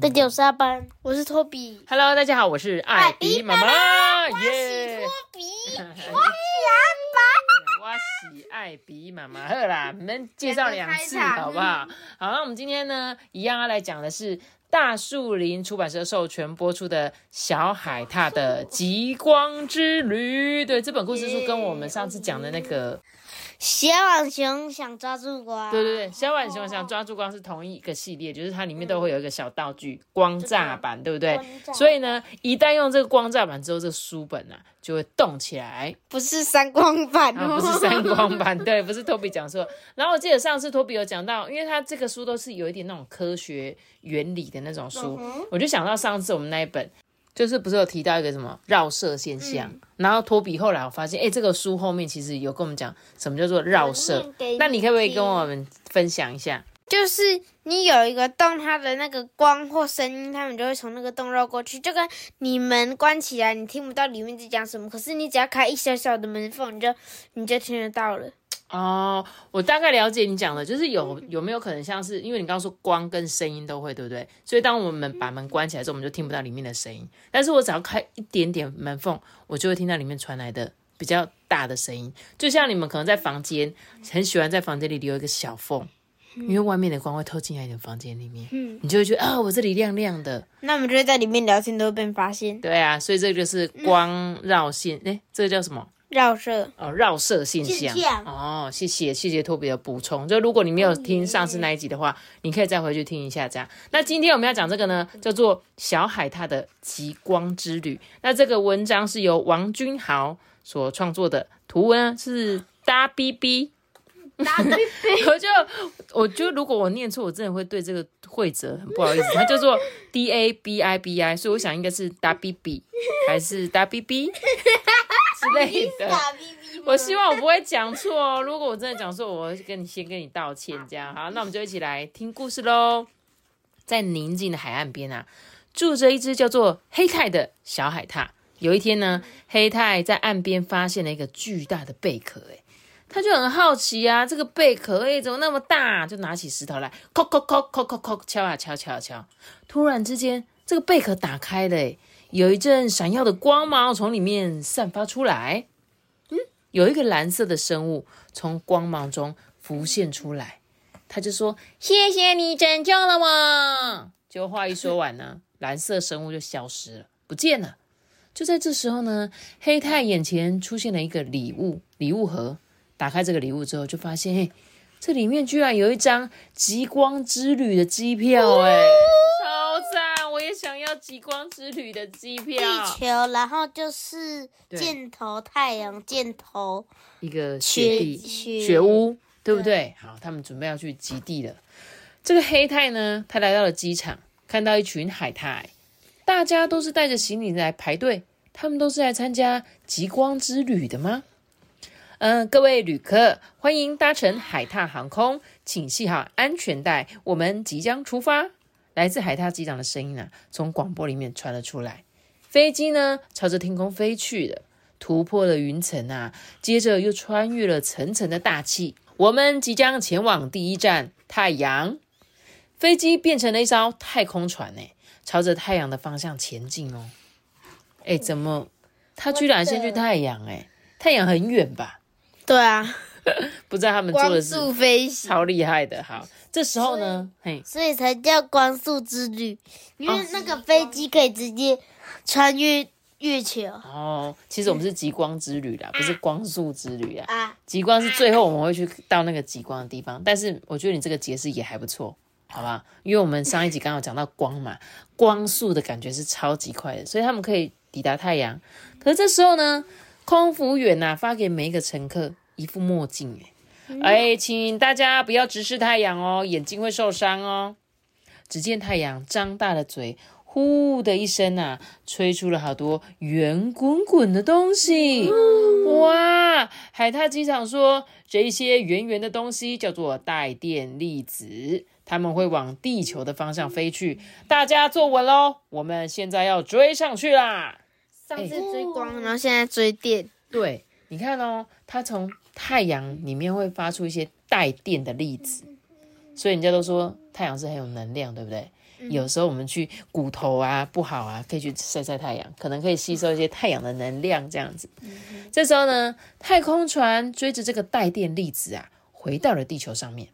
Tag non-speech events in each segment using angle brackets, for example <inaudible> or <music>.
大家好，我是阿班，我是托比。Hello，大家好，我是艾比妈妈，耶！比，我喜 <laughs> 艾比妈妈，好啦，我们介绍两次好不好？<laughs> 好，那我们今天呢，一样要来讲的是大树林出版社授权播出的《小海獭的极光之旅》。对，这本故事书跟我们上次讲的那个，小浣熊想抓住光。对对对，小浣熊想抓住光是同一个系列，就是它里面都会有一个小道具光栅板，对不对所以呢，一旦用这个光栅板之后，这个书本啊就会动起来。不是三光版啊，哦，不是三光板，对，不是托比讲错。然后我记得上次托比有讲到，因为他这个书都是有一点那种科学原理的那种书，我就想到上次我们那一本，就是不是有提到一个什么绕射现象，然后托比后来我发现，哎，这个书后面其实有跟我们讲什么叫做绕射，那你可不可以跟我们分享一下？就是你有一个洞，它的那个光或声音，它们就会从那个洞绕过去，就跟你门关起来，你听不到里面在讲什么，可是你只要开一小小的门缝，你就你就听得到了。哦，我大概了解你讲的，就是有有没有可能像是，因为你刚刚说光跟声音都会，对不对？所以当我们把门关起来之后，我们就听不到里面的声音。但是我只要开一点点门缝，我就会听到里面传来的比较大的声音。就像你们可能在房间很喜欢在房间里留一个小缝，因为外面的光会透进来你的房间里面，嗯你就会觉得啊，我这里亮亮的。那我们就会在里面聊天，都会被发现。对啊，所以这个就是光绕线，诶，这个叫什么？绕射，哦，绕射现象哦，谢谢谢谢托比的补充。就如果你没有听上次那一集的话，你可以再回去听一下。这样，那今天我们要讲这个呢，叫做《小海他的极光之旅》。那这个文章是由王君豪所创作的，图文呢是搭 B B。<laughs> 我就我就如果我念错，我真的会对这个会者很不好意思。它叫做 D A B I B I，所以我想应该是大 B B 还是大 B B 之类的。我希望我不会讲错哦。如果我真的讲错，我会跟你先跟你道歉。这样好，那我们就一起来听故事喽。在宁静的海岸边啊，住着一只叫做黑泰的小海獭。有一天呢，黑泰在岸边发现了一个巨大的贝壳，哎，他就很好奇啊，这个贝壳哎怎么那么大？就拿起石头来，敲敲敲敲敲敲，敲啊敲敲啊敲。突然之间，这个贝壳打开了，哎，有一阵闪耀的光芒从里面散发出来。嗯有一个蓝色的生物从光芒中浮现出来，他就说：“谢谢你拯救了我。”结果话一说完呢，蓝色生物就消失了，不见了。就在这时候呢，黑太眼前出现了一个礼物礼物盒，打开这个礼物之后，就发现，嘿，这里面居然有一张极光之旅的机票，哎，要极光之旅的机票。地球，然后就是对箭头太阳，箭头一个雪地雪雪屋，对不对？好，他们准备要去极地了。这个黑太呢，他来到了机场，看到一群海太，大家都是带着行李来排队，他们都是来参加极光之旅的吗？嗯、各位旅客，欢迎搭乘海獭航空，请系好安全带，我们即将出发。来自海獭机长的声音啊，从广播里面传了出来。飞机呢，朝着天空飞去了。突破了云层啊，接着又穿越了层层的大气。我们即将前往第一站太阳。飞机变成了一艘太空船呢，朝着太阳的方向前进哦。哎，怎么？他居然先去太阳？哎，太阳很远吧？对啊，<laughs> 不知道他们做光的是速飞行，超厉害的。好，这时候呢，嘿，所以才叫光速之旅，因为那个飞机可以直接穿越月球哦，其实我们是极光之旅啦，不是光速之旅啊。啊。极光是最后我们会去到那个极光的地方，但是我觉得你这个解释也还不错，好吧？因为我们上一集刚好讲到光嘛，光速的感觉是超级快的，所以他们可以抵达太阳。可是这时候呢，空服员呐、发给每一个乘客一副墨镜，哎，哎，请大家不要直视太阳哦，眼睛会受伤哦。只见太阳张大了嘴，呼呼的一声呐、吹出了好多圆滚滚的东西。哇！海獭机长说，这些圆圆的东西叫做带电粒子，它们会往地球的方向飞去。大家坐稳喽，我们现在要追上去啦！上次追光，然后现在追电。对，你看哦，它从太阳里面会发出一些带电的粒子，所以人家都说太阳是很有能量，对不对？有时候我们去骨头啊不好啊，可以去晒晒太阳，可能可以吸收一些太阳的能量，这样子。这时候呢，太空船追着这个带电粒子啊，回到了地球上面。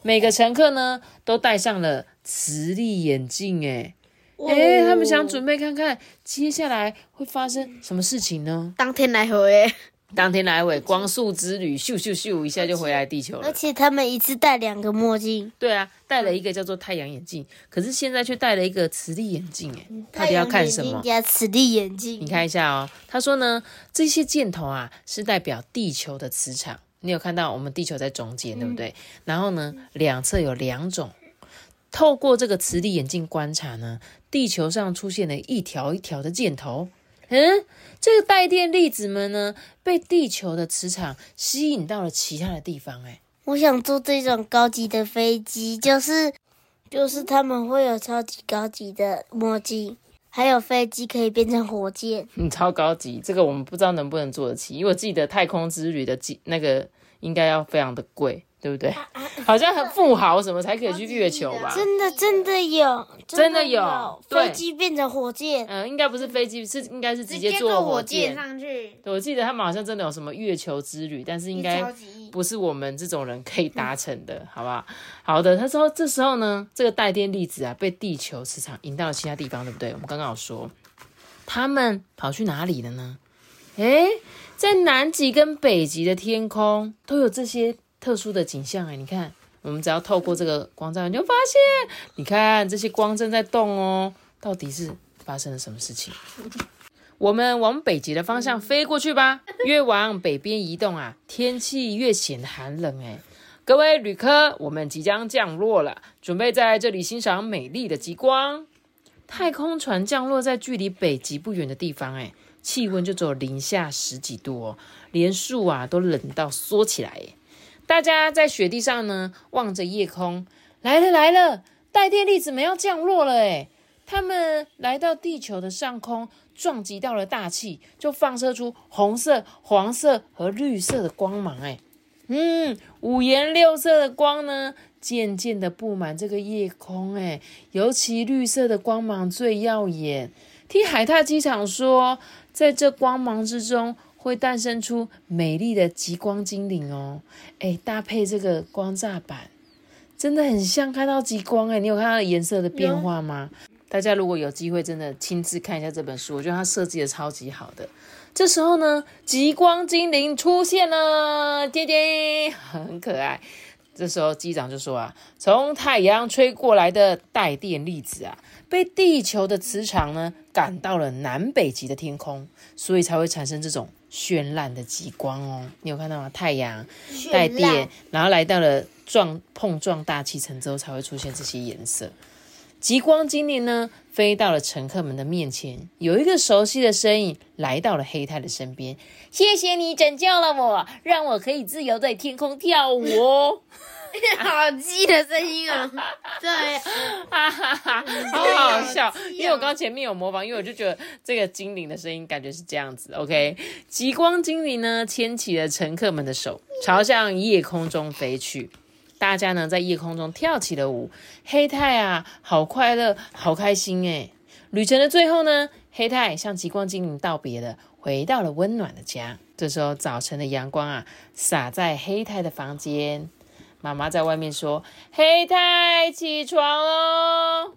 每个乘客呢，都戴上了磁力眼镜，哎，哎，他们想准备看看接下来会发生什么事情呢？当天来回，当天来回光速之旅，咻咻咻一下就回来地球了。而且他们一次戴两个墨镜，对啊，戴了一个叫做太阳眼镜，可是现在却戴了一个磁力眼镜，哎，到底要看什么？加磁力眼镜你，看一下哦，他说呢，这些箭头啊是代表地球的磁场。你有看到我们地球在中间，对不对？然后呢，两侧有两种。透过这个磁力眼镜观察呢，地球上出现了一条一条的箭头。嗯，这个带电粒子们呢，被地球的磁场吸引到了其他的地方。哎，我想坐这种高级的飞机，就是就是他们会有超级高级的墨镜，还有飞机可以变成火箭。嗯，超高级，这个我们不知道能不能做得起，因为我记得太空之旅的机那个应该要非常的贵，对不对？好像很富豪什么才可以去月球吧？真的真的有，真的有飞机变成火箭，嗯、应该不是飞机，是应该是直直接坐火箭箭。上去，对我记得他们好像真的有什么月球之旅，但是应该不是我们这种人可以达成的，<laughs> 好不好？好的，他说这时候呢，这个带电粒子啊被地球磁场引到了其他地方，对不对？我们刚刚有说，他们跑去哪里了呢？诶，在南极跟北极的天空都有这些特殊的景象哎，你看，我们只要透过这个光照，你就发现，你看这些光正在动哦，到底是发生了什么事情？我们往北极的方向飞过去吧。<laughs> 越往北边移动啊，天气越显寒冷。哎，各位旅客，我们即将降落了，准备在这里欣赏美丽的极光。太空船降落在距离北极不远的地方，哎，气温就只有零下十几度哦，连树啊都冷到缩起来。大家在雪地上呢，望着夜空，来了来了，带电粒子们要降落了。哎，他们来到地球的上空。撞击到了大气，就放射出红色、黄色和绿色的光芒。哎，嗯，五颜六色的光呢，渐渐的布满这个夜空。哎，尤其绿色的光芒最耀眼。听海獭机场说，在这光芒之中会诞生出美丽的极光精灵哦。哎，搭配这个光栅板，真的很像看到极光。哎，你有看到颜色的变化吗？大家如果有机会，真的亲自看一下这本书，我觉得它设计的超级好的。这时候呢，极光精灵出现了，爹爹很可爱。这时候机长就说啊，从太阳吹过来的带电粒子啊，被地球的磁场呢赶到了南北极的天空，所以才会产生这种绚烂的极光哦。你有看到吗？太阳带电，然后来到了撞碰撞大气层之后，才会出现这些颜色。极光精灵呢，飞到了乘客们的面前，有一个熟悉的身影来到了黑太的身边。谢谢你拯救了我，让我可以自由在天空跳舞哦！<laughs> 好鸡的声音啊。<laughs> 对，哈哈哈，好好笑。因为我刚前面有模仿，因为我就觉得这个精灵的声音感觉是这样子。OK，极光精灵呢，牵起了乘客们的手，朝向夜空中飞去。大家呢在夜空中跳起了舞，黑太啊，好快乐，好开心诶。旅程的最后呢，黑太向极光精灵道别了，回到了温暖的家。这时候早晨的阳光啊，洒在黑太的房间。妈妈在外面说：“黑太，起床喽！”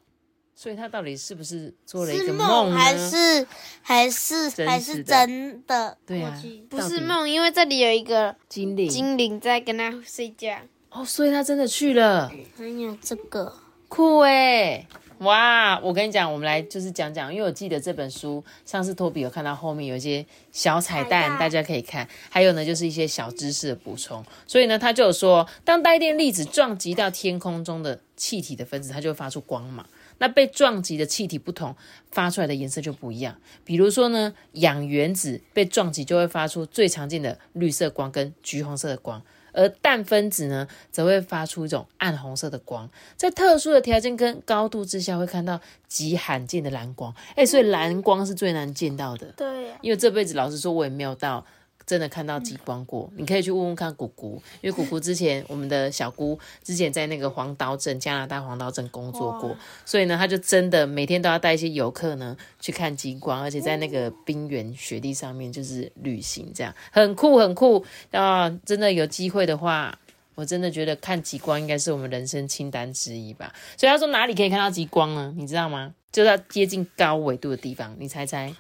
所以他到底是不是做了一个是梦呢？还是还是真还是真的？对啊，不是梦，因为这里有一个精灵精灵在跟他睡觉。哦，所以他真的去了。还有这个，酷哎！哇，我跟你讲，我们来就是讲讲，因为我记得这本书上次托比有看到后面有一些小彩蛋，大家可以看。还有呢，就是一些小知识的补充。所以呢，他就有说，当带电粒子撞击到天空中的气体的分子，它就会发出光芒。那被撞击的气体不同，发出来的颜色就不一样。比如说呢，氧原子被撞击就会发出最常见的绿色光跟橘红色的光。而氮分子呢，则会发出一种暗红色的光，在特殊的条件跟高度之下，会看到极罕见的蓝光。哎，所以蓝光是最难见到的。对呀，因为这辈子老实说，我也没有到真的看到极光过。你可以去问问看姑姑，因为姑姑之前我们的小姑之前在那个黄岛镇加拿大黄岛镇工作过，所以呢，她就真的每天都要带一些游客呢去看极光，而且在那个冰原雪地上面就是旅行，这样很酷很酷啊！真的有机会的话。我真的觉得看极光应该是我们人生清单之一吧。所以他说哪里可以看到极光呢？你知道吗？就在接近高纬度的地方，你猜猜？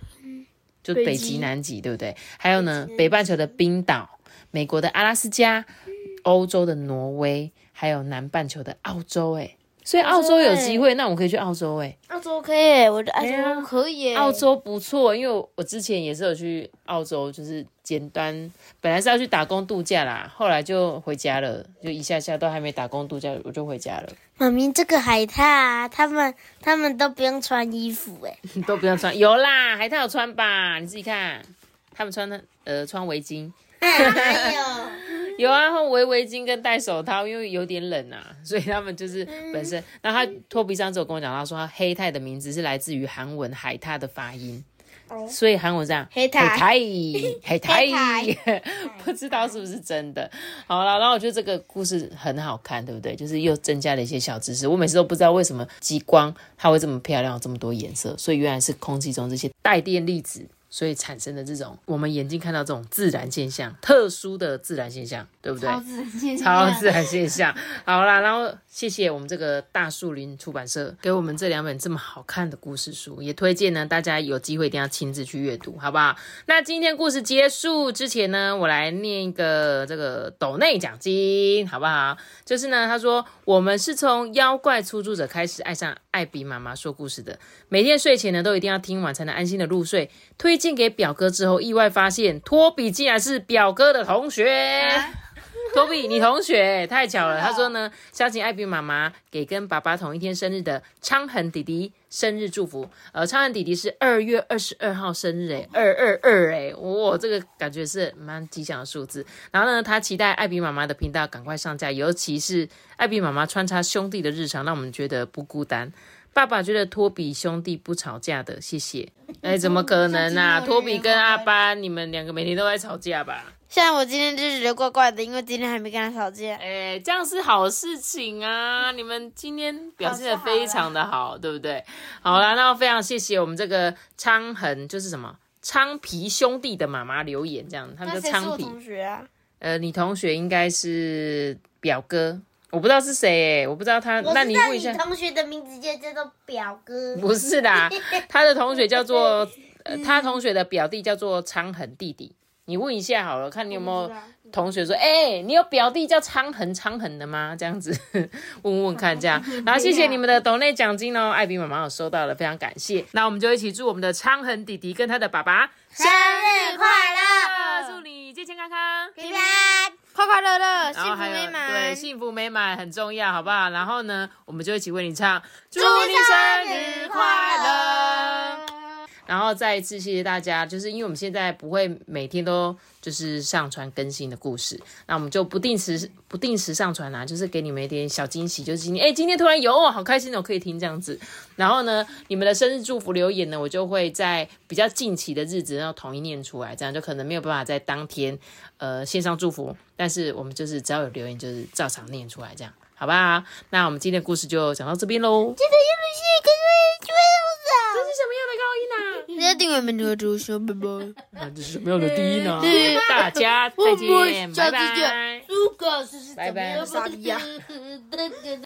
就北极、南极，对不对？还有呢，北半球的冰岛、美国的阿拉斯加、欧洲的挪威，还有南半球的澳洲。哎，所以澳洲有机会，那我们可以去澳洲。哎，澳洲可以，我觉得澳洲可以。澳洲不错，因为我之前也是有去澳洲，就是简单，本来是要去打工度假啦，后来就回家了，就一下下都还没打工度假，我就回家了。妈咪，这个海獭啊，他们他们都不用穿衣服哎，<laughs> 都不用穿，有啦，海獭有穿吧？你自己看，他们穿的呃穿围巾，还有有啊，围围巾跟戴手套，因为有点冷啊，<laughs> 所以他们就是本身。那他托比上次有跟我讲到说，他黑泰的名字是来自于韩文海獭的发音。所以韩文这样，黑台黑台，<laughs> <laughs> 不知道是不是真的。好了，然后我觉得这个故事很好看，对不对？就是又增加了一些小知识。我每次都不知道为什么极光它会这么漂亮，这么多颜色，所以原来是空气中这些带电粒子。所以产生的这种我们眼睛看到这种自然现象，特殊的自然现象，对不对？超自然现象。超自然现象。好啦，然后谢谢我们这个大树林出版社给我们这两本这么好看的故事书，也推荐呢大家有机会一定要亲自去阅读，好不好？那今天故事结束之前呢，我来念一个这个斗内奖金，好不好？就是呢，他说我们是从妖怪出租者开始爱上艾比妈妈说故事的，每天睡前呢都一定要听完才能安心的入睡。推荐给表哥之后，意外发现托比竟然是表哥的同学。托比，你同学太巧了。他说呢，想请艾比妈妈给跟爸爸同一天生日的昌恒弟弟生日祝福。呃，昌恒弟弟是二月二十二号生日，哎，二二二，哎，哇，这个感觉是蛮吉祥的数字。然后呢，他期待艾比妈妈的频道赶快上架，尤其是艾比妈妈穿插兄弟的日常，让我们觉得不孤单。爸爸觉得托比兄弟不吵架的，谢谢。哎，怎么可能啊？托比跟阿班，你们两个每天都在吵架吧？像我今天就觉得怪怪的，因为今天还没跟他吵架。哎，这样是好事情啊！<laughs> 你们今天表现的非常的好，对不对？好啦，那非常谢谢我们这个昌恒，就是什么昌皮兄弟的妈妈留言，这样他们叫昌皮。同学啊？呃，你同学应该是表哥。我不知道是谁，我不知道他。那你问一下。同学的名字就叫做表哥。不是的，他的同学叫做，<laughs> 他同学的表弟叫做昌恒弟弟。你问一下好了，看你有没有同学说，哎，你有表弟叫昌恒昌恒的吗？这样子 <laughs> 问问看，这样。<laughs> 然后谢谢你们的抖内奖金哦，艾比妈妈有收到了，非常感谢。那我们就一起祝我们的昌恒弟弟跟他的爸爸生日快乐，祝你健健康康，平安。快快乐乐，幸福美满。对，幸福美满很重要，好不好？然后呢，我们就一起为你唱，祝你生日快乐。然后再一次谢谢大家，就是因为我们现在不会每天都就是上传更新的故事，那我们就不定时不定时上传啊，就是给你们一点小惊喜，就是今天哎，今天突然有哦，好开心哦，可以听这样子。然后呢，你们的生日祝福留言呢，我就会在比较近期的日子然后统一念出来，这样就可能没有办法在当天呃线上祝福，但是我们就是只要有留言，就是照常念出来，这样好不好？那我们今天的故事就讲到这边喽。这是什么样的高音呢、你要订阅我们的主说，拜拜。那？这是什么样的第一呢、是大家再见，拜拜。如果是是拜拜怎么样傻逼呀？<laughs>